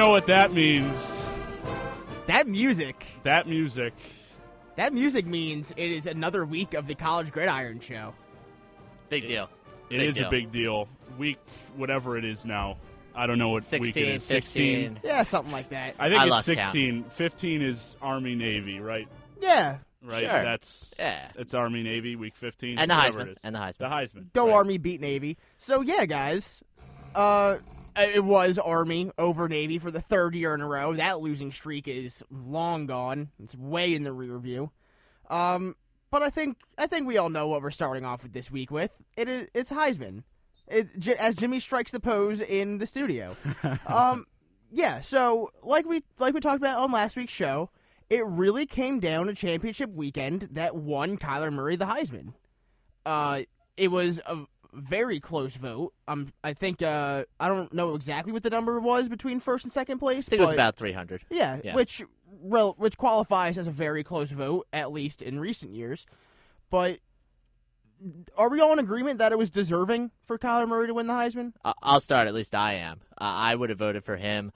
know what that means. That music. That music. That music means it is another week of the College Gridiron Show. Big deal. It Big is deal. a big deal. Week, whatever it is now. I don't know what week 16, it is. 15. Yeah, something like that. I think I it's lost 16. 15 is Army Navy, right? Yeah. Right. Sure. That's Yeah. It's Army Navy week 15. And the whatever Heisman. it is. And the Heisman. The Heisman. Go right. Army beat Navy. So yeah, guys. Uh it was Army over Navy for the third year in a row. That losing streak is long gone. It's way in the rear view. Um but I think I think we all know what we're starting off with this week with. It is it's Heisman. It's as Jimmy strikes the pose in the studio. um yeah, so like we like we talked about on last week's show, it really came down to championship weekend that won Kyler Murray the Heisman. Uh, it was a very close vote. Um, I think uh, I don't know exactly what the number was between first and second place. I think it was about 300. yeah, yeah. which rel- which qualifies as a very close vote, at least in recent years. But are we all in agreement that it was deserving for Kyler Murray to win the Heisman? I- I'll start. At least I am. Uh, I would have voted for him.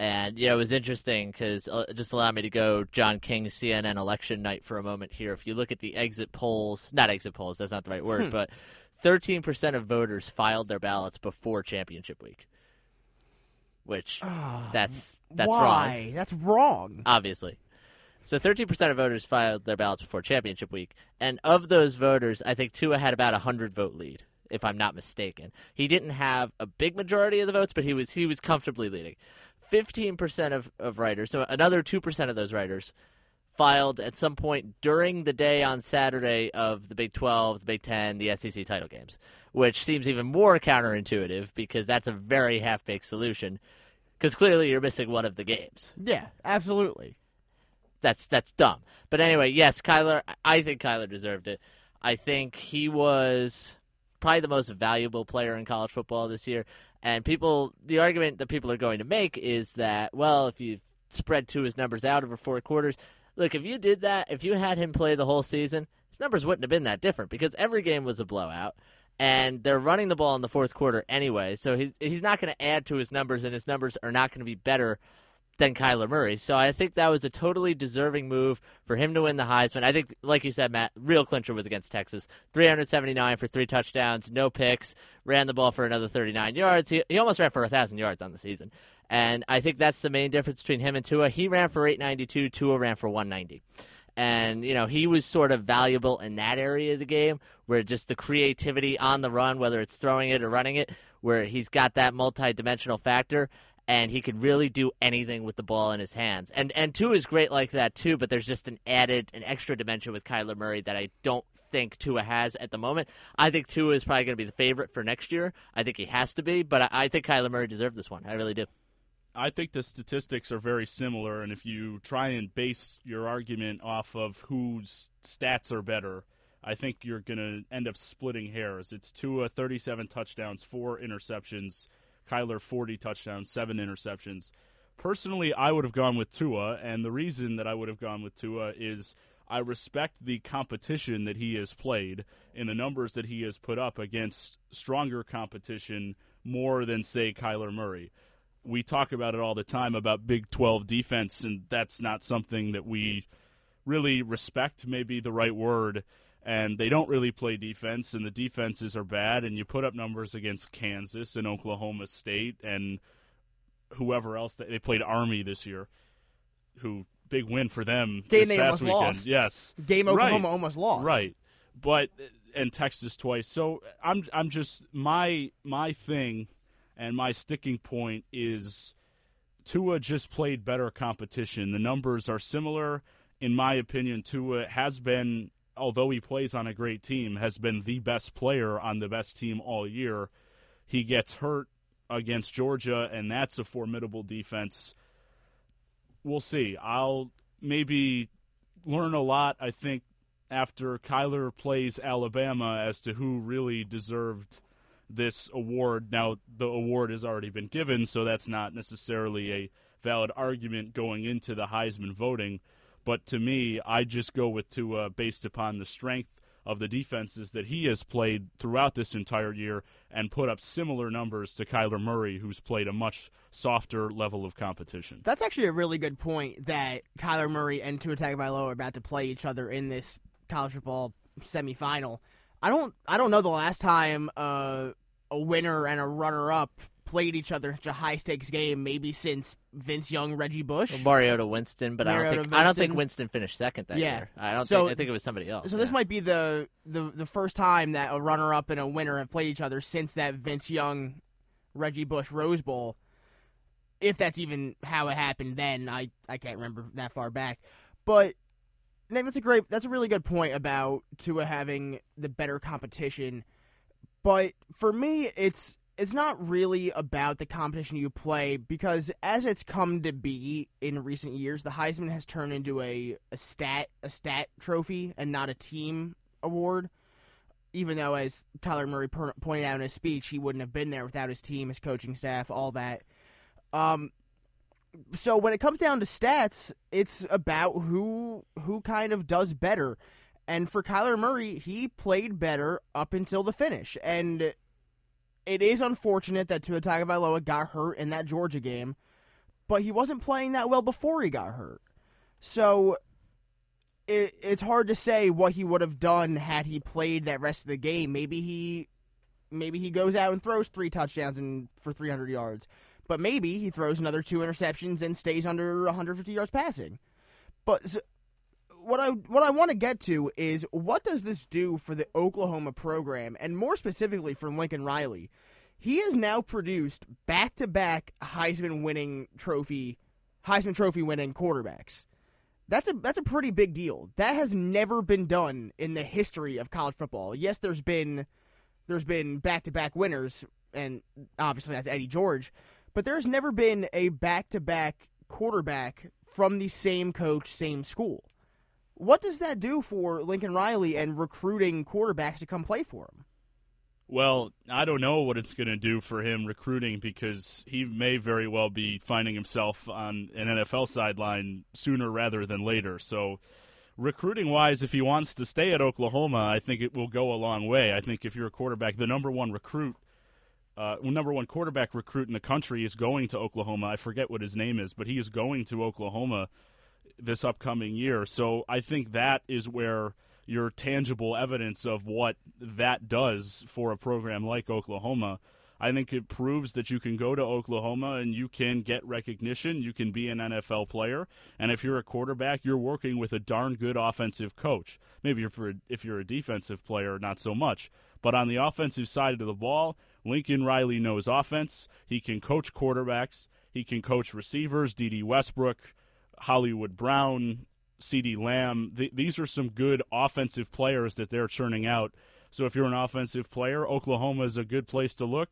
And yeah, it was interesting because uh, just allow me to go John King CNN election night for a moment here. If you look at the exit polls, not exit polls, that's not the right word, Hmm. but 13% of voters filed their ballots before championship week. Which ah, that's that's wrong. Why? That's wrong. obviously. So 13% of voters filed their ballots before championship week. And of those voters, I think Tua had about a 100 vote lead, if I'm not mistaken. He didn't have a big majority of the votes, but he was he was comfortably leading. 15% of, of writers, so another 2% of those writers, filed at some point during the day on Saturday of the Big 12, the Big 10, the SEC title games, which seems even more counterintuitive because that's a very half baked solution. Because clearly you're missing one of the games Yeah, absolutely. that's that's dumb. But anyway, yes, Kyler. I think Kyler deserved it. I think he was probably the most valuable player in college football this year. And people, the argument that people are going to make is that, well, if you spread two his numbers out over four quarters, look, if you did that, if you had him play the whole season, his numbers wouldn't have been that different because every game was a blowout. And they're running the ball in the fourth quarter anyway, so he's he's not going to add to his numbers, and his numbers are not going to be better than Kyler Murray. So I think that was a totally deserving move for him to win the Heisman. I think, like you said, Matt, real clincher was against Texas. 379 for three touchdowns, no picks, ran the ball for another 39 yards. He, he almost ran for 1,000 yards on the season. And I think that's the main difference between him and Tua. He ran for 892, Tua ran for 190. And, you know, he was sort of valuable in that area of the game where just the creativity on the run, whether it's throwing it or running it, where he's got that multi dimensional factor and he could really do anything with the ball in his hands. And and Tua is great like that too, but there's just an added an extra dimension with Kyler Murray that I don't think Tua has at the moment. I think Tua is probably going to be the favorite for next year. I think he has to be, but I, I think Kyler Murray deserved this one. I really do. I think the statistics are very similar, and if you try and base your argument off of whose stats are better, I think you're going to end up splitting hairs. It's Tua, 37 touchdowns, four interceptions. Kyler, 40 touchdowns, seven interceptions. Personally, I would have gone with Tua, and the reason that I would have gone with Tua is I respect the competition that he has played and the numbers that he has put up against stronger competition more than, say, Kyler Murray we talk about it all the time about Big 12 defense, and that's not something that we really respect, maybe the right word. And they don't really play defense, and the defenses are bad. And you put up numbers against Kansas and Oklahoma State and whoever else. that they played Army this year, who big win for them Game they almost weekend. lost. Yes, Game Right. Oklahoma almost lost. Right. But and Texas twice. So I'm I'm just my my thing and my sticking point is Tua just played better competition. The numbers are similar in my opinion. Tua has been although he plays on a great team has been the best player on the best team all year. He gets hurt against Georgia and that's a formidable defense. We'll see. I'll maybe learn a lot I think after Kyler plays Alabama as to who really deserved this award. Now, the award has already been given, so that's not necessarily a valid argument going into the Heisman voting. But to me, I just go with Tua based upon the strength of the defenses that he has played throughout this entire year and put up similar numbers to Kyler Murray, who's played a much softer level of competition. That's actually a really good point that Kyler Murray and Tua Tagovailoa are about to play each other in this college football semifinal. I don't I don't know the last time uh, a winner and a runner up played each other in such a high stakes game, maybe since Vince Young, Reggie Bush. Well, Mariota Winston, but I don't Mariota think I don't think Winston. Winston finished second that Yeah. year. I don't So- think I think it was somebody else. So this might be the, the the first time that a runner up and a winner have played each other since that Vince Young, Reggie Bush Rose Bowl. If that's even how it happened, then I I can't remember that far back. But Nick, that's a great that's a really good point about Tua having the better competition. But for me, it's it's not really about the competition you play because as it's come to be in recent years, the Heisman has turned into a, a stat a stat trophy and not a team award. Even though, as Kyler Murray pointed out in his speech, he wouldn't have been there without his team, his coaching staff, all that. Um, so when it comes down to stats, it's about who who kind of does better. And for Kyler Murray, he played better up until the finish. And it is unfortunate that Tua Tagovailoa got hurt in that Georgia game, but he wasn't playing that well before he got hurt. So it, it's hard to say what he would have done had he played that rest of the game. Maybe he maybe he goes out and throws three touchdowns and for 300 yards. But maybe he throws another two interceptions and stays under 150 yards passing. But s what I what I want to get to is what does this do for the Oklahoma program and more specifically for Lincoln Riley? He has now produced back-to-back Heisman winning trophy Heisman trophy winning quarterbacks. That's a that's a pretty big deal. That has never been done in the history of college football. Yes, there's been there's been back-to-back winners and obviously that's Eddie George, but there's never been a back-to-back quarterback from the same coach, same school. What does that do for Lincoln Riley and recruiting quarterbacks to come play for him? Well, I don't know what it's going to do for him recruiting because he may very well be finding himself on an NFL sideline sooner rather than later. So, recruiting wise, if he wants to stay at Oklahoma, I think it will go a long way. I think if you're a quarterback, the number one recruit, uh, number one quarterback recruit in the country is going to Oklahoma. I forget what his name is, but he is going to Oklahoma this upcoming year. So, I think that is where your tangible evidence of what that does for a program like Oklahoma. I think it proves that you can go to Oklahoma and you can get recognition. You can be an NFL player, and if you're a quarterback, you're working with a darn good offensive coach. Maybe if you're if you're a defensive player, not so much. But on the offensive side of the ball, Lincoln Riley knows offense. He can coach quarterbacks. He can coach receivers. Dede Westbrook, Hollywood Brown, CeeDee Lamb. Th- these are some good offensive players that they're churning out. So if you're an offensive player, Oklahoma is a good place to look.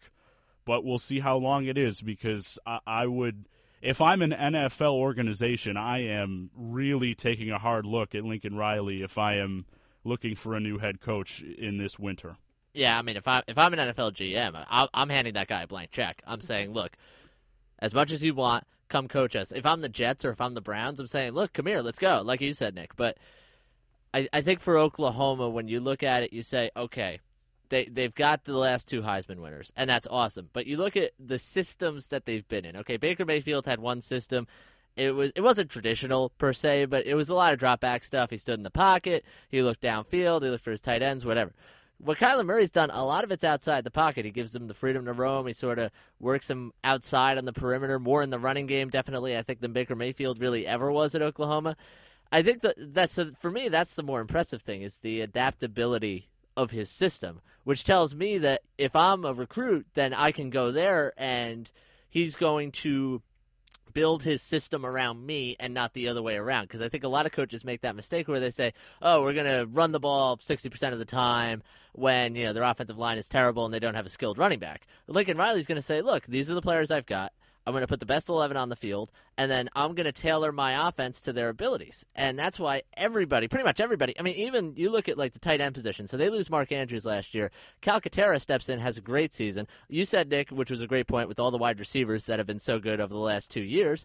But we'll see how long it is because I, I would, if I'm an NFL organization, I am really taking a hard look at Lincoln Riley if I am looking for a new head coach in this winter. Yeah, I mean, if I if I'm an NFL GM, I, I'm handing that guy a blank check. I'm saying, look, as much as you want, come coach us. If I'm the Jets or if I'm the Browns, I'm saying, look, come here, let's go. Like you said, Nick. But I, I think for Oklahoma, when you look at it, you say, okay, they they've got the last two Heisman winners, and that's awesome. But you look at the systems that they've been in. Okay, Baker Mayfield had one system. It was it wasn't traditional per se, but it was a lot of drop back stuff. He stood in the pocket, he looked downfield, he looked for his tight ends, whatever. What Kyler Murray's done, a lot of it's outside the pocket. He gives them the freedom to roam. He sort of works them outside on the perimeter, more in the running game, definitely. I think than Baker Mayfield really ever was at Oklahoma. I think that that's for me. That's the more impressive thing is the adaptability of his system, which tells me that if I'm a recruit, then I can go there and he's going to build his system around me and not the other way around. Because I think a lot of coaches make that mistake where they say, "Oh, we're going to run the ball 60% of the time when you know their offensive line is terrible and they don't have a skilled running back." Lincoln Riley's going to say, "Look, these are the players I've got. I'm going to put the best 11 on the field, and then I'm going to tailor my offense to their abilities. And that's why everybody, pretty much everybody, I mean, even you look at like the tight end position. So they lose Mark Andrews last year. Calcaterra steps in, has a great season. You said, Nick, which was a great point with all the wide receivers that have been so good over the last two years.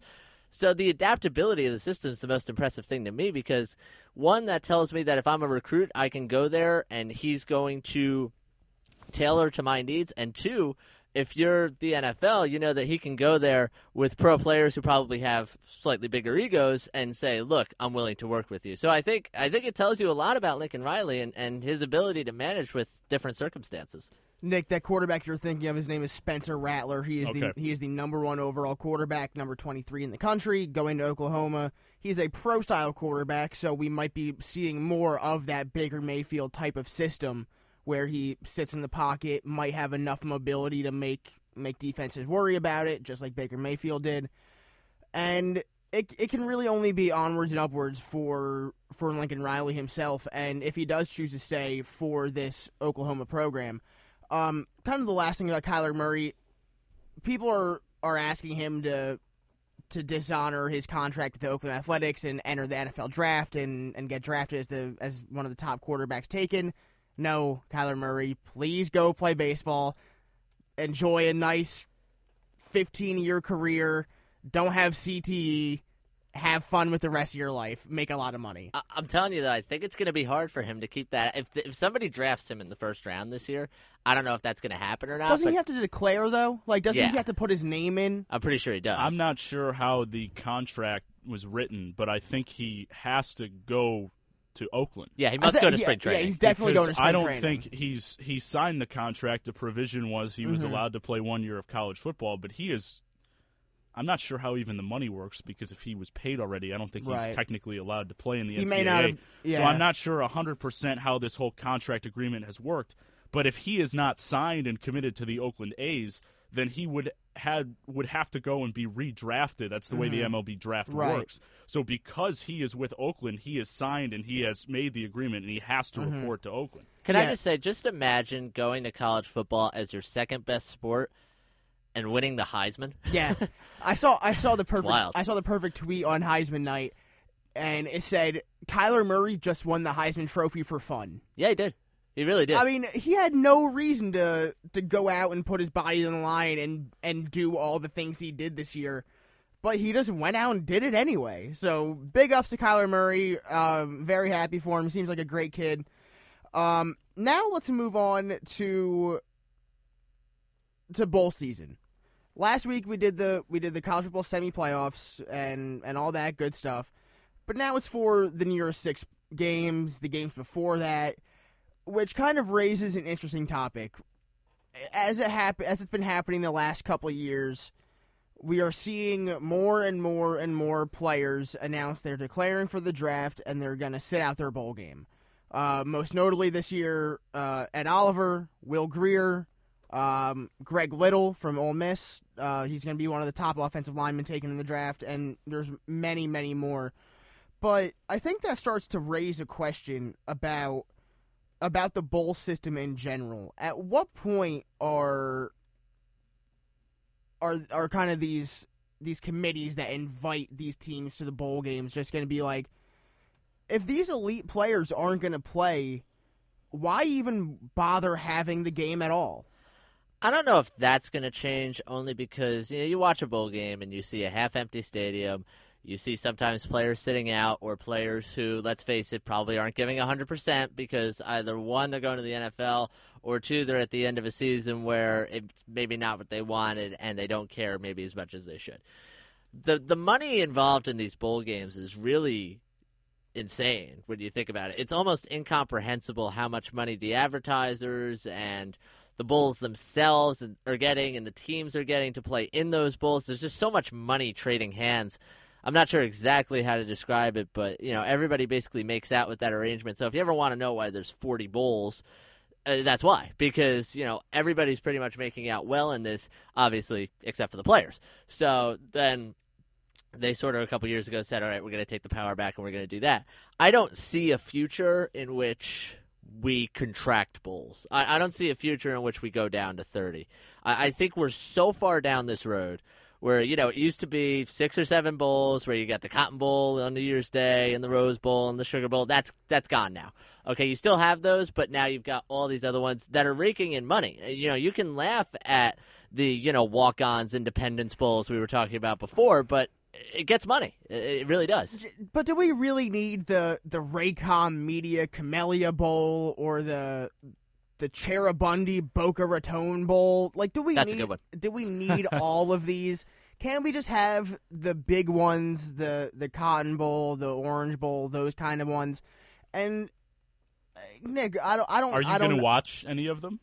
So the adaptability of the system is the most impressive thing to me because one that tells me that if I'm a recruit, I can go there and he's going to tailor to my needs, and two, if you're the NFL, you know that he can go there with pro players who probably have slightly bigger egos and say, "Look, I'm willing to work with you." So I think I think it tells you a lot about Lincoln Riley and, and his ability to manage with different circumstances. Nick, that quarterback you're thinking of, his name is Spencer Rattler. He is Okay. the he is the number one overall quarterback, number 23 in the country, going to Oklahoma. He's a pro style quarterback, so we might be seeing more of that Baker Mayfield type of system where he sits in the pocket, might have enough mobility to make make defenses worry about it, just like Baker Mayfield did. And it it can really only be onwards and upwards for for Lincoln Riley himself, and if he does choose to stay for this Oklahoma program. Um, kind of the last thing about Kyler Murray, people are are asking him to to dishonor his contract with the Oakland Athletics and enter the NFL draft and, and get drafted as the as one of the top quarterbacks taken. No, Kyler Murray, please go play baseball. Enjoy a nice 15 year career. Don't have CTE. Have fun with the rest of your life. Make a lot of money. I- I'm telling you that I think it's going to be hard for him to keep that. If if somebody drafts him in the first round this year, I don't know if that's going to happen or not. Doesn't but he have to declare though? Like, doesn't Yeah. he have to put his name in? I'm pretty sure he does. I'm not sure how the contract was written, but I think he has to go to Oakland. Yeah, he must thi- go to yeah, spring yeah, training. he's definitely going to Because spring I don't training. think he's he signed the contract. The provision was he was Mhm. allowed to play one year of college football, but he is. I'm not sure how even the money works because if he was paid already, I don't think Right. he's technically allowed to play in the He NCAA. may not have- yeah. So I'm not sure 100% how this whole contract agreement has worked. But if he is not signed and committed to the Oakland A's, then he would had would have to go and be redrafted. That's the way the MLB draft Mm-hmm. Right. works. So because he is with Oakland, he is signed and he has made the agreement and he has to Mm-hmm. report to Oakland. Can I just say, just imagine going to college football as your second best sport and winning the Heisman. Yeah, I saw I saw the perfect wild. I saw the perfect tweet on Heisman night, and it said Kyler Murray just won the Heisman Trophy for fun. yeah, he did. He really did. I mean, he had no reason to to go out and put his body on the line and and do all the things he did this year, but he just went out and did it anyway. So big ups to Kyler Murray. Um, very happy for him. Seems like a great kid. Um, now let's move on to to bowl season. Last week we did the we did the college football semi playoffs and and all that good stuff. But now it's for the Year's Six games, the games before that, which kind of raises an interesting topic. As it hap- as it's been happening the last couple of years, we are seeing more and more and more players announce they're declaring for the draft and they're going to sit out their bowl game. Uh, most notably this year, uh, Ed Oliver, Will Grier, um, Greg Little from Ole Miss. Uh, he's going to be one of the top offensive linemen taken in the draft, and there's many, many more. But I think that starts to raise a question about about the bowl system in general. At what point are are are kind of these these committees that invite these teams to the bowl games just going to be like if these elite players aren't going to play why even bother having the game at all I don't know if that's going to change only because you know you watch a bowl game and you see a half empty stadium. You see sometimes players sitting out or players who, let's face it, probably aren't giving 100% because either one, they're going to the NFL, or two, they're at the end of a season where it's maybe not what they wanted and they don't care maybe as much as they should. The, the money involved in these bowl games is really insane when you think about it. It's almost incomprehensible how much money the advertisers and the Bulls themselves are getting and the teams are getting to play in those Bulls. There's just so much money trading hands. I'm not sure exactly how to describe it, but you know everybody basically makes out with that arrangement. So if you ever want to know why there's 40 Bulls, uh, that's why because you know everybody's pretty much making out well in this, obviously except for the players. So then they sort of a couple years ago said, "All right, we're going to take the power back and we're going to do that." I don't see a future in which we contract bulls. I, I don't see a future in which we go down to thirty. I, I think we're so far down this road where you know it used to be six or seven bowls where you got the Cotton Bowl on New Year's Day and the Rose Bowl and the Sugar Bowl. That's that's gone now. Okay, you still have those, but now you've got all these other ones that are raking in money. You know, you can laugh at the you know walk-ons Independence Bowls we were talking about before, but it gets money. It really does. But do we really need the the Raycom Media Camellia Bowl or the the Cheribundi Boca Raton Bowl? Like, do we That's a need good one. do we need all of these? Can we just have the big ones, the the Cotton Bowl, the Orange Bowl, those kind of ones? And uh, Nick, I don't, I don't, Are you I don't. going to watch any of them?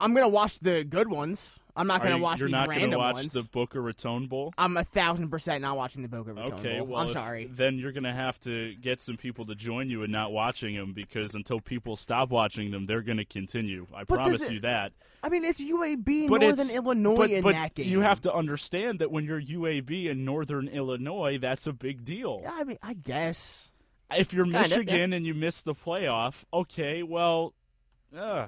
I'm gonna watch the good ones. I'm not gonna watch You're not gonna watch ones. the Boca Raton Bowl. I'm a thousand percent not watching the Boca Raton Okay, Bowl. well, I'm if- sorry. Then you're gonna have to get some people to join you in not watching them because until people stop watching them, they're gonna continue. I But promise it- you that. I mean, it's UAB But Northern Illinois but, in but that game. you have to understand that when you're UAB in Northern Illinois, that's a big deal. I mean, I guess. If you're Kind of, yeah. Michigan and you miss the playoff, okay, well, uh,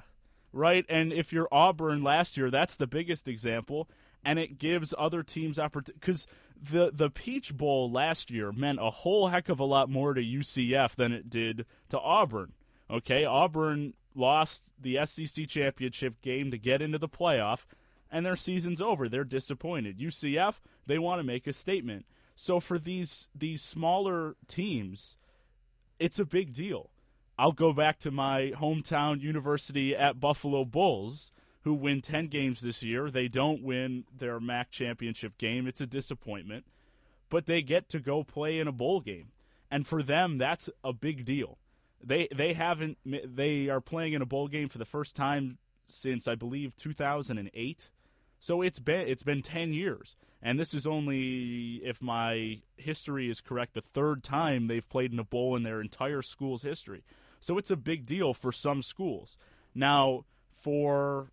right. And if you're Auburn last year, that's the biggest example, and it gives other teams opportunity because the the Peach Bowl last year meant a whole heck of a lot more to UCF than it did to Auburn. Okay, Auburn lost the SEC championship game to get into the playoff, and their season's over. They're disappointed. UCF, they want to make a statement. So for these these smaller teams, it's a big deal. I'll go back to my hometown university at Buffalo Bulls, who win 10 games this year. They don't win their MAC championship game. It's a disappointment, but they get to go play in a bowl game. And for them, that's a big deal. They they haven't they are playing in a bowl game for the first time since I believe 2008. So it's been it's been 10 years. And this is only if my history is correct the third time they've played in a bowl in their entire school's history. So it's a big deal for some schools. Now, for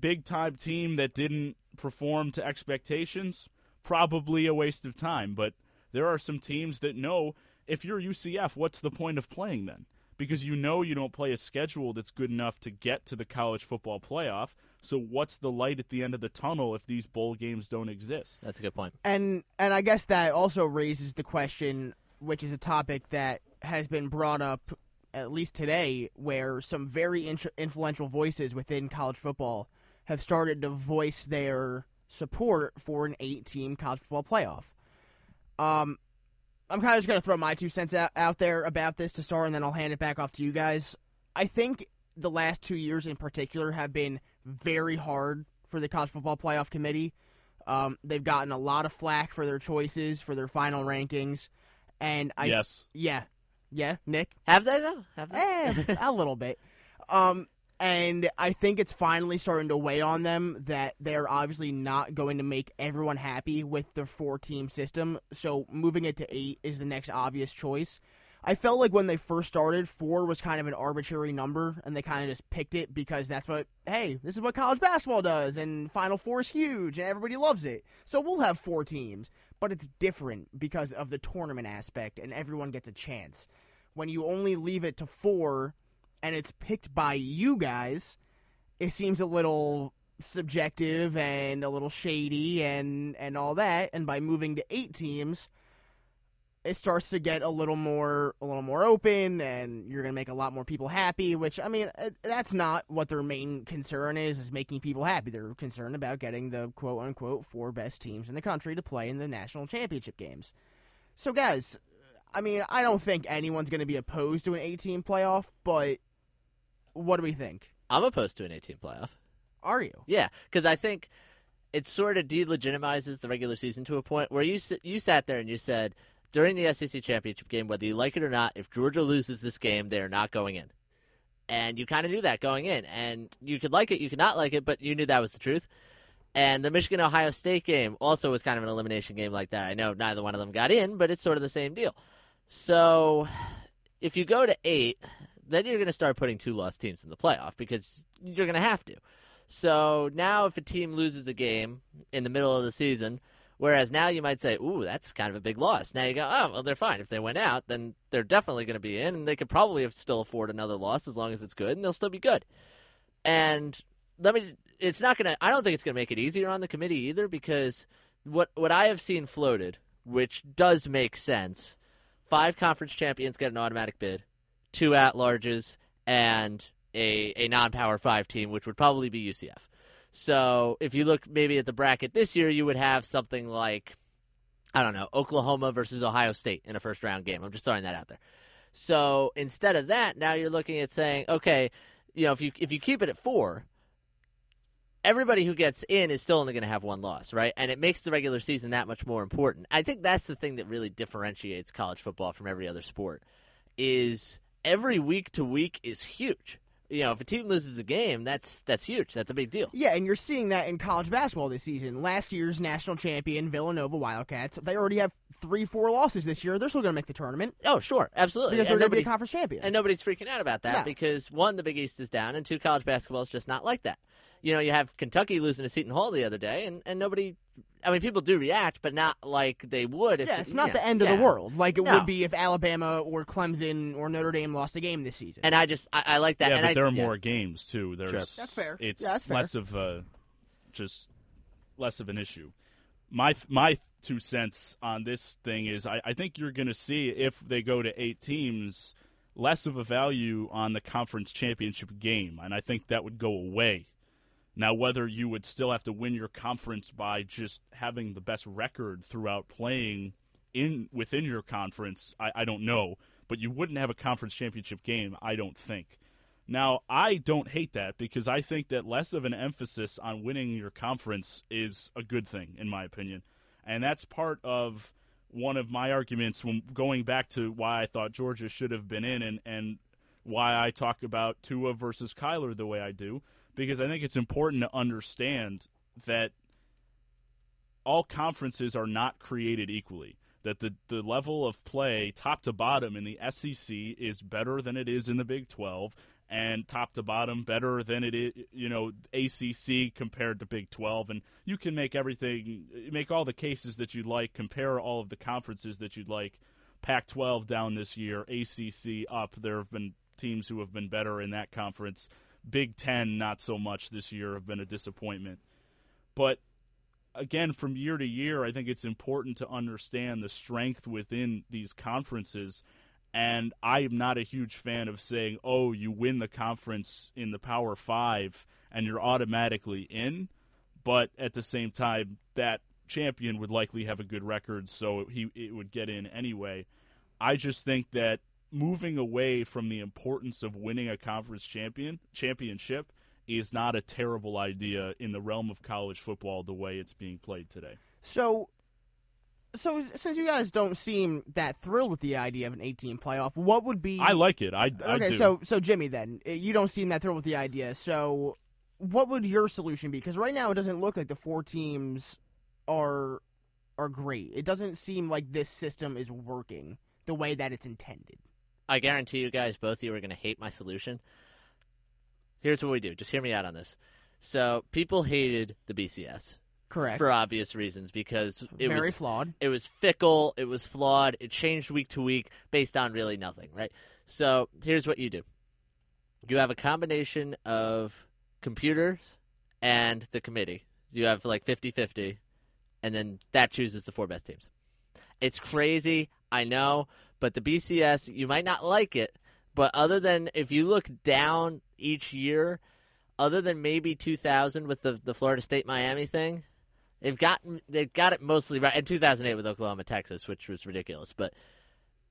big time team that didn't perform to expectations, probably a waste of time, but there are some teams that know if you're UCF, what's the point of playing then? Because you know you don't play a schedule that's good enough to get to the college football playoff. So what's the light at the end of the tunnel if these bowl games don't exist? That's a good point. And and I guess that also raises the question, which is a topic that has been brought up at least today, where some very influential voices within college football have started to voice their support for an eight-team college football playoff. Um, I'm kind of just gonna throw my two cents out, out there about this to start, and then I'll hand it back off to you guys. I think the last two years in particular have been very hard for the college football playoff committee. Um, they've gotten a lot of flack for their choices for their final rankings, and I yes. yeah yeah Nick Have they though? Have they? Eh, a little bit. Um, and I think it's finally starting to weigh on them that they're obviously not going to make everyone happy with the four team system. So moving it to eight is the next obvious choice. I felt like when they first started, four was kind of an arbitrary number, and they kind of just picked it because that's what, hey, this is what college basketball does, and Final Four is huge, and everybody loves it. So we'll have four teams. But it's different because of the tournament aspect, and everyone gets a chance when you only leave it to four and it's picked by you guys, it seems a little subjective and a little shady and and all that. And by moving to eight teams, it starts to get a little more a little more open, and you're gonna make a lot more people happy. Which I mean, uh, that's not what their main concern is. Is making people happy. They're concerned about getting the quote unquote four best teams in the country to play in the national championship games. So, guys, I mean, I don't think anyone's going to be opposed to an 18 playoff, but what do we think? I'm opposed to an 18 playoff. Are you? Yeah, because I think it sort of delegitimizes the regular season to a point where you you sat there and you said during the SEC championship game, whether you like it or not, if Georgia loses this game, they are not going in. And you kind of knew that going in, and you could like it, you could not like it, but you knew that was the truth. And the Michigan Ohio State game also was kind of an elimination game like that. I know neither one of them got in, but it's sort of the same deal. So if you go to eight, then you're going to start putting two lost teams in the playoff because you're going to have to. So now, if a team loses a game in the middle of the season, whereas now you might say, "Ooh, that's kind of a big loss." Now you go, "Oh, well, they're fine. If they went out, then they're definitely going to be in, and they could probably still afford another loss as long as it's good, and they'll still be good." And let me, it's not going to. I don't think it's going to make it easier on the committee either because what what I have seen floated, which does make sense, five conference champions get an automatic bid, two at larges, and a, a non power five team, which would probably be UCF. So if you look maybe at the bracket this year, you would have something like I don't know, Oklahoma versus Ohio State in a first round game. I'm just throwing that out there. So instead of that, now you're looking at saying, okay, you know, if you if you keep it at four, everybody who gets in is still only going to have one loss, right? And it makes the regular season that much more important. I think that's the thing that really differentiates college football from every other sport is every week to week is huge. You know, if a team loses a game, that's that's huge. That's a big deal. Yeah, and you're seeing that in college basketball this season. Last year's national champion Villanova Wildcats, they already have three, four losses this year. They're still going to make the tournament Oh, sure, absolutely. because And they're going to be a conference champion. And nobody's freaking out about that No. because one, the Big East is down, and two, college basketball is just not like that. You know, you have Kentucky losing to Seton Hall the other day, and, and nobody. I mean, people do react, but not like they would. If yeah, it's not yeah, the end of yeah. the world like it No. would be if Alabama or Clemson or Notre Dame lost a game this season. And I just, I, I like that. yeah, and but I, there are yeah. more games too. There's That's fair. It's Yeah, that's fair. less of a just less of an issue. My my two cents on this thing is I, I think you're going to see if they go to eight teams less of a value on the conference championship game, and I think that would go away. Now, whether you would still have to win your conference by just having the best record throughout playing in within your conference, I, I don't know. But you wouldn't have a conference championship game, I don't think. Now, I don't hate that because I think that less of an emphasis on winning your conference is a good thing, in my opinion. And that's part of one of my arguments when going back to why I thought Georgia should have been in and, and why I talk about Tua versus Kyler the way I do, because I think it's important to understand that all conferences are not created equally. That the, the level of play, top to bottom, in the SEC is better than it is in the Big 12, and top to bottom better than it is, you know, ACC compared to Big 12. And you can make everything, make all the cases that you'd like, compare all of the conferences that you'd like. Pac 12 down this year, ACC up. There have been teams who have been better in that conference. Big 10, not so much this year, have been a disappointment. But again, from year to year, I think it's important to understand the strength within these conferences. And I am not a huge fan of saying, oh, you win the conference in the Power Five and you're automatically in. But at the same time, that champion would likely have a good record, so he it would get in anyway. I just think that moving away from the importance of winning a conference champion championship is not a terrible idea in the realm of college football the way it's being played today. So, so since you guys don't seem that thrilled with the idea of an 18 playoff, what would be? I like it. I, I okay, do. so so Jimmy, then eh, you don't seem that thrilled with the idea. So, what would your solution be? Because right now it doesn't look like the four teams are are great. It doesn't seem like this system is working the way that it's intended. I guarantee you guys, both of you are going to hate my solution. Here's what we do. Just hear me out on this. So people hated the BCS Correct. for obvious reasons because it Very was flawed. it was fickle, it was flawed, it changed week to week based on really nothing, right? So here's what you do. You have a combination of computers and the committee. You have like 50-50 and then that chooses the four best teams. It's crazy, I know, but the BCS, you might not like it, but other than if you look down each year, other than maybe 2000 with the the Florida State Miami thing, they've gotten they've got it mostly right. In 2008 with Oklahoma Texas, which was ridiculous, but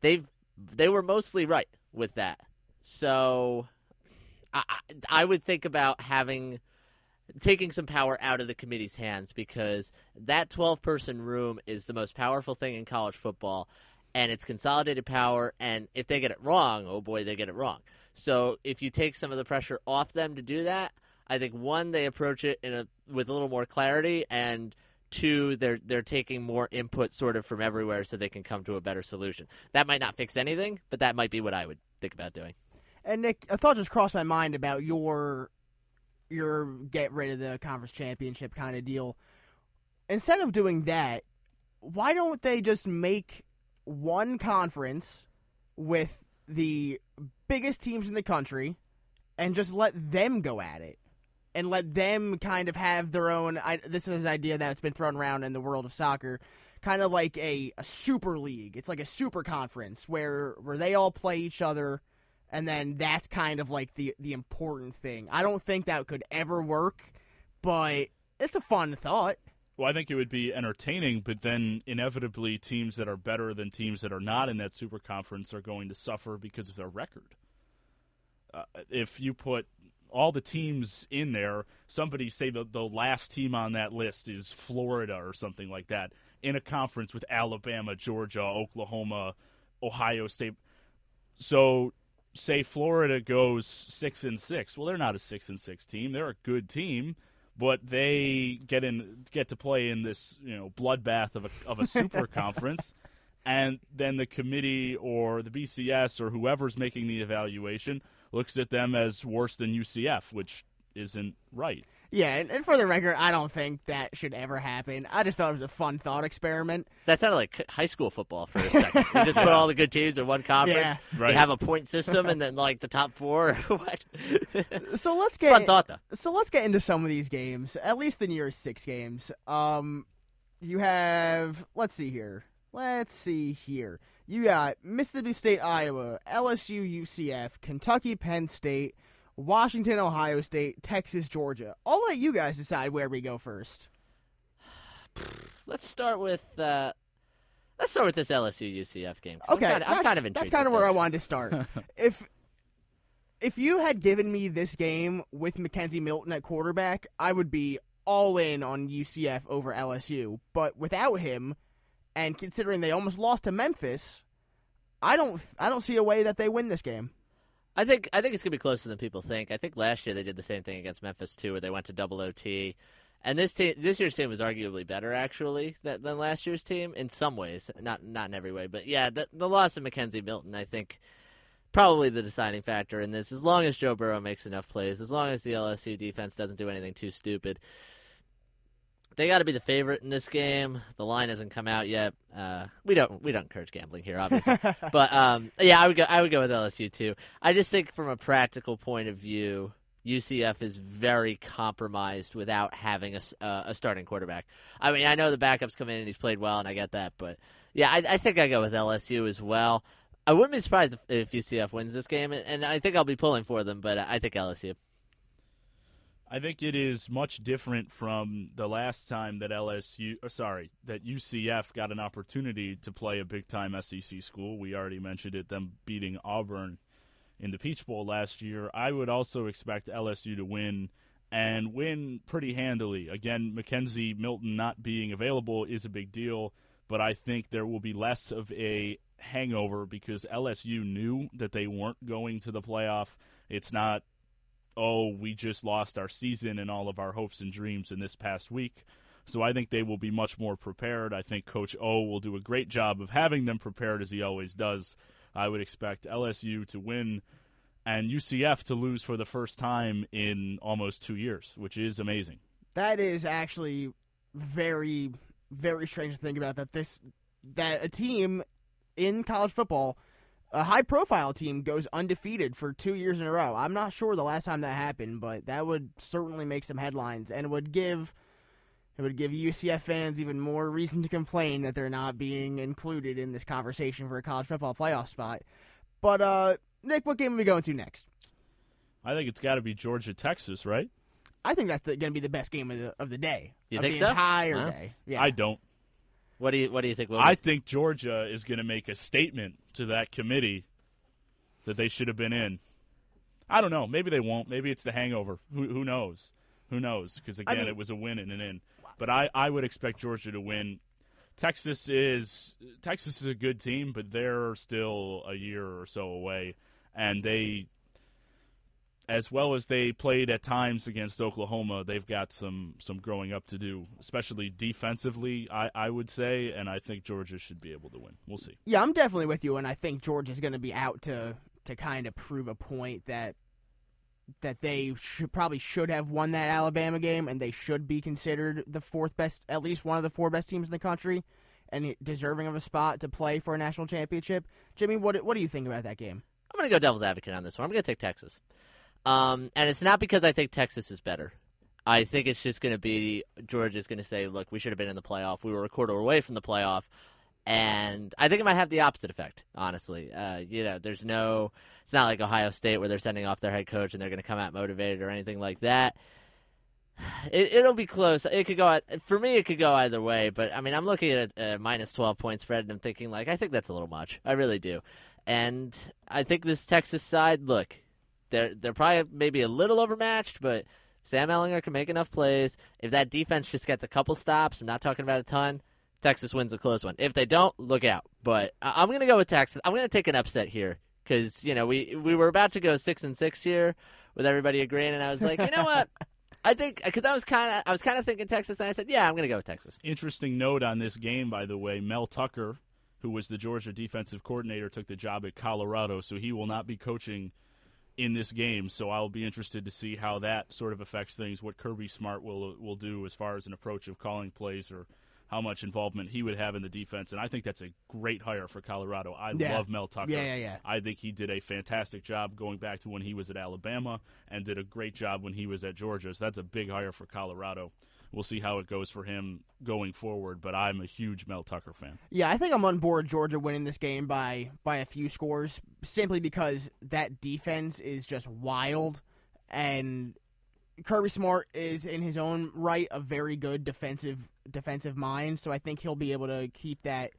they've they were mostly right with that. So I I would think about having taking some power out of the committee's hands because that 12 person room is the most powerful thing in college football and it's consolidated power and if they get it wrong oh boy they get it wrong. So if you take some of the pressure off them to do that i think one they approach it in a with a little more clarity and two they're they're taking more input sort of from everywhere so they can come to a better solution. That might not fix anything but that might be what i would think about doing. And Nick, a thought just crossed my mind about your your get rid of the conference championship kind of deal. Instead of doing that, why don't they just make one conference with the biggest teams in the country and just let them go at it? And let them kind of have their own. I, this is an idea that's been thrown around in the world of soccer, kind of like a, a super league. It's like a super conference where where they all play each other and then that's kind of like the the important thing. I don't think that could ever work, but it's a fun thought. Well, I think it would be entertaining, but then inevitably teams that are better than teams that are not in that super conference are going to suffer because of their record. Uh, if you put all the teams in there, somebody say the, the last team on that list is Florida or something like that, in a conference with Alabama, Georgia, Oklahoma, Ohio State. So say Florida goes six and six. Well, they're not a six and six team. They're a good team but they get in get to play in this you know bloodbath of a of a super conference, and then the committee or the BCS or whoever's making the evaluation looks at them as worse than UCF, which isn't right. Yeah, and, and, for the record, I don't think that should ever happen. I just thought it was a fun thought experiment. That sounded like high school football for a second. you just put all the good teams in one conference. Yeah. Right. You have a point system, and then like the top four. what? So let's get fun thought though. So let's get into some of these games. At least the New Year's Six games. Um, you have. Let's see here. Let's see here. You got Mississippi State, Iowa, LSU, UCF, Kentucky, Penn State. Washington, Ohio State, Texas, Georgia. I'll let you guys decide where we go first. Let's start with uh, let's start with this LSU UCF game. Okay, I'm kind of, I'm kind of intrigued. That's kind of where this. I wanted to start. if if you had given me this game with McKenzie Milton at quarterback, I would be all in on UCF over LSU. But without him, and considering they almost lost to Memphis, I don't I don't see a way that they win this game. I think I think it's gonna be closer than people think. I think last year they did the same thing against Memphis too, where they went to double OT. And this team, this year's team was arguably better actually than, than last year's team in some ways, not not in every way. But yeah, the, the loss of McKenzie Milton, I think, probably the deciding factor in this. As long as Joe Burrow makes enough plays, as long as the LSU defense doesn't do anything too stupid, they got to be the favorite in this game. The line hasn't come out yet. Uh, we don't we don't encourage gambling here, obviously. but um, yeah, I would go I would go with LSU too. I just think from a practical point of view, UCF is very compromised without having a, uh, a starting quarterback. I mean, I know the backups come in and he's played well, and I get that, but yeah, I, I think I go with LSU as well. I wouldn't be surprised if, if UCF wins this game, and I think I'll be pulling for them, but I think LSU. I think it is much different from the last time that LSU, or uh, sorry, that UCF got an opportunity to play a big time SEC school. We already mentioned it, them beating Auburn in the Peach Bowl last year. I would also expect LSU to win and win pretty handily. Again, McKenzie Milton not being available is a big deal, but I think there will be less of a hangover because LSU knew that they weren't going to the playoff. It's not oh, we just lost our season and all of our hopes and dreams in this past week. So I think they will be much more prepared. I think Coach O will do a great job of having them prepared as he always does. I would expect LSU to win and UCF to lose for the first time in almost two years, which is amazing. That is actually very, very strange to think about. That this that a team in college football a high profile team goes undefeated for two years in a row. I'm not sure the last time that happened, but that would certainly make some headlines and would give it would give UCF fans even more reason to complain that they're not being included in this conversation for a college football playoff spot. But uh, Nick, what game are we going to next? I think it's got to be Georgia Texas, right? I think that's going to be the best game of the of the day. You of think the so? entire Wow. day. Yeah. I don't. What do you What do you think? Will I think Georgia is going to make a statement to that committee that they should have been in. I don't know. Maybe they won't. Maybe it's the hangover. Who, who knows? Who knows? Because again, mean- it was a win and an in. But I, I would expect Georgia to win. Texas is Texas is a good team, but they're still a year or so away, and they, as well as they played at times against Oklahoma, they've got some some growing up to do, especially defensively. I, I would say, and I think Georgia should be able to win. We'll see. Yeah, I'm definitely with you, and I think Georgia's going to be out to to kind of prove a point that that they should probably should have won that Alabama game, and they should be considered the fourth best, at least one of the four best teams in the country, and deserving of a spot to play for a national championship. Jimmy, what what do you think about that game? I'm going to go devil's advocate on this one. I'm going to take Texas. Um, and it's not because I think Texas is better. I think it's just going to be Georgia's going to say, look, we should have been in the playoff. We were a quarter away from the playoff. And I think it might have the opposite effect, honestly. Uh, you know, there's no, it's not like Ohio State where they're sending off their head coach and they're going to come out motivated or anything like that. It, it'll be close. It could go for me. It could go either way. But I mean, I'm looking at a, a minus 12 point spread, and I'm thinking like, I think that's a little much. I really do. And I think this Texas side, look, they're they're probably maybe a little overmatched, but Sam Ehlinger can make enough plays. If that defense just gets a couple stops, I'm not talking about a ton. Texas wins a close one. If they don't, look out. But I'm going to go with Texas. I'm going to take an upset here because you know we we were about to go six and six here with everybody agreeing, and I was like, you know what? I think because I was kind of I was kind of thinking Texas, and I said, yeah, I'm going to go with Texas. Interesting note on this game, by the way, Mel Tucker, who was the Georgia defensive coordinator, took the job at Colorado, so he will not be coaching in this game. So I'll be interested to see how that sort of affects things. What Kirby Smart will will do as far as an approach of calling plays or how much involvement he would have in the defense. And I think that's a great hire for Colorado. I Yeah. love Mel Tucker. Yeah, yeah, yeah. I think he did a fantastic job going back to when he was at Alabama and did a great job when he was at Georgia. So that's a big hire for Colorado. We'll see how it goes for him going forward, but I'm a huge Mel Tucker fan. Yeah, I think I'm on board Georgia winning this game by by a few scores simply because that defense is just wild and Kirby Smart is in his own right a very good defensive defensive mind, so I think he'll be able to keep that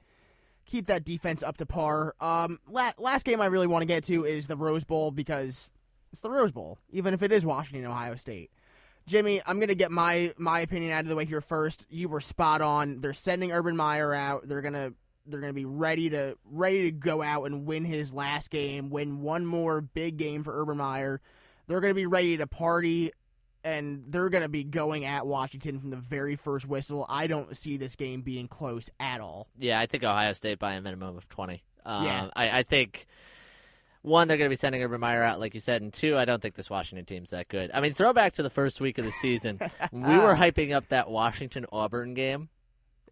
keep that defense up to par. Um, la- last game I really want to get to is the Rose Bowl because it's the Rose Bowl, even if it is Washington Ohio State. Jimmy, I'm gonna get my my opinion out of the way here first. You were spot on. They're sending Urban Meyer out. They're gonna they're gonna be ready to ready to go out and win his last game, win one more big game for Urban Meyer. They're gonna be ready to party, and they're gonna be going at Washington from the very first whistle. I don't see this game being close at all. Yeah, I think Ohio State by a minimum of 20. Um, Yeah. I, I think one, they're going to be sending Urban Meyer out, like you said, and two, I don't think this Washington team's that good. I mean, throwback to the first week of the season, we were hyping up that Washington Auburn game.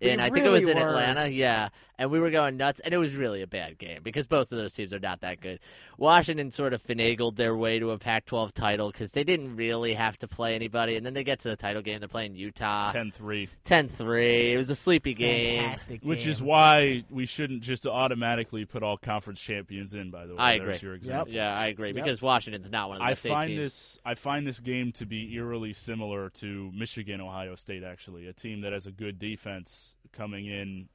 We And I think it was in were. Atlanta, yeah. And we were going nuts, and it was really a bad game because both of those teams are not that good. Washington sort of finagled their way to a Pac-12 title because they didn't really have to play anybody, and then they get to the title game. They're playing Utah, 10 3. 10-3. It was a sleepy game. Fantastic, Which is why we shouldn't just automatically put all conference champions in, by the way. I There's agree. your example. Yeah, I agree Yep. because Washington's not one of the I state find teams. this I find this game to be eerily similar to Michigan Ohio State actually, a team that has a good defense coming in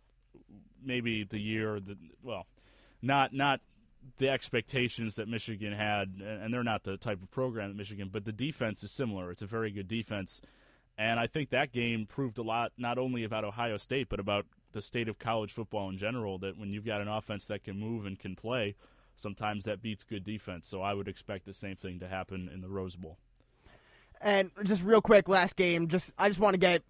maybe the year that well, not not the expectations that Michigan had and they're not the type of program that Michigan, but the defense is similar. It's a very good defense. And I think that game proved a lot not only about Ohio State but about the state of college football in general that when you've got an offense that can move and can play, sometimes that beats good defense. So I would expect the same thing to happen in the Rose Bowl. And just real quick, last game. Just I just want to get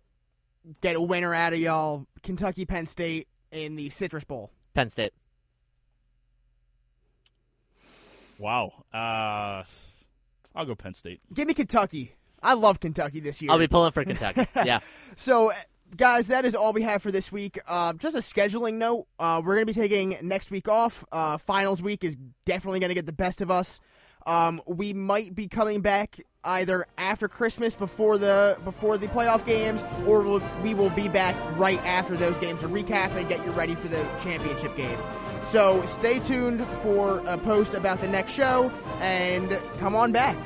get a winner out of y'all. Kentucky, Penn State in the Citrus Bowl. Penn State. Wow. Uh, I'll go Penn State. Give me Kentucky. I love Kentucky this year. I'll be pulling for Kentucky. yeah. So, uh, guys, that is all we have for this week. Uh, just a scheduling note: uh, we're going to be taking next week off. Uh, finals week is definitely going to get the best of us. Um, we might be coming back either after Christmas, before the before the playoff games, or we'll, we will be back right after those games to recap and get you ready for the championship game. So stay tuned for a post about the next show and come on back.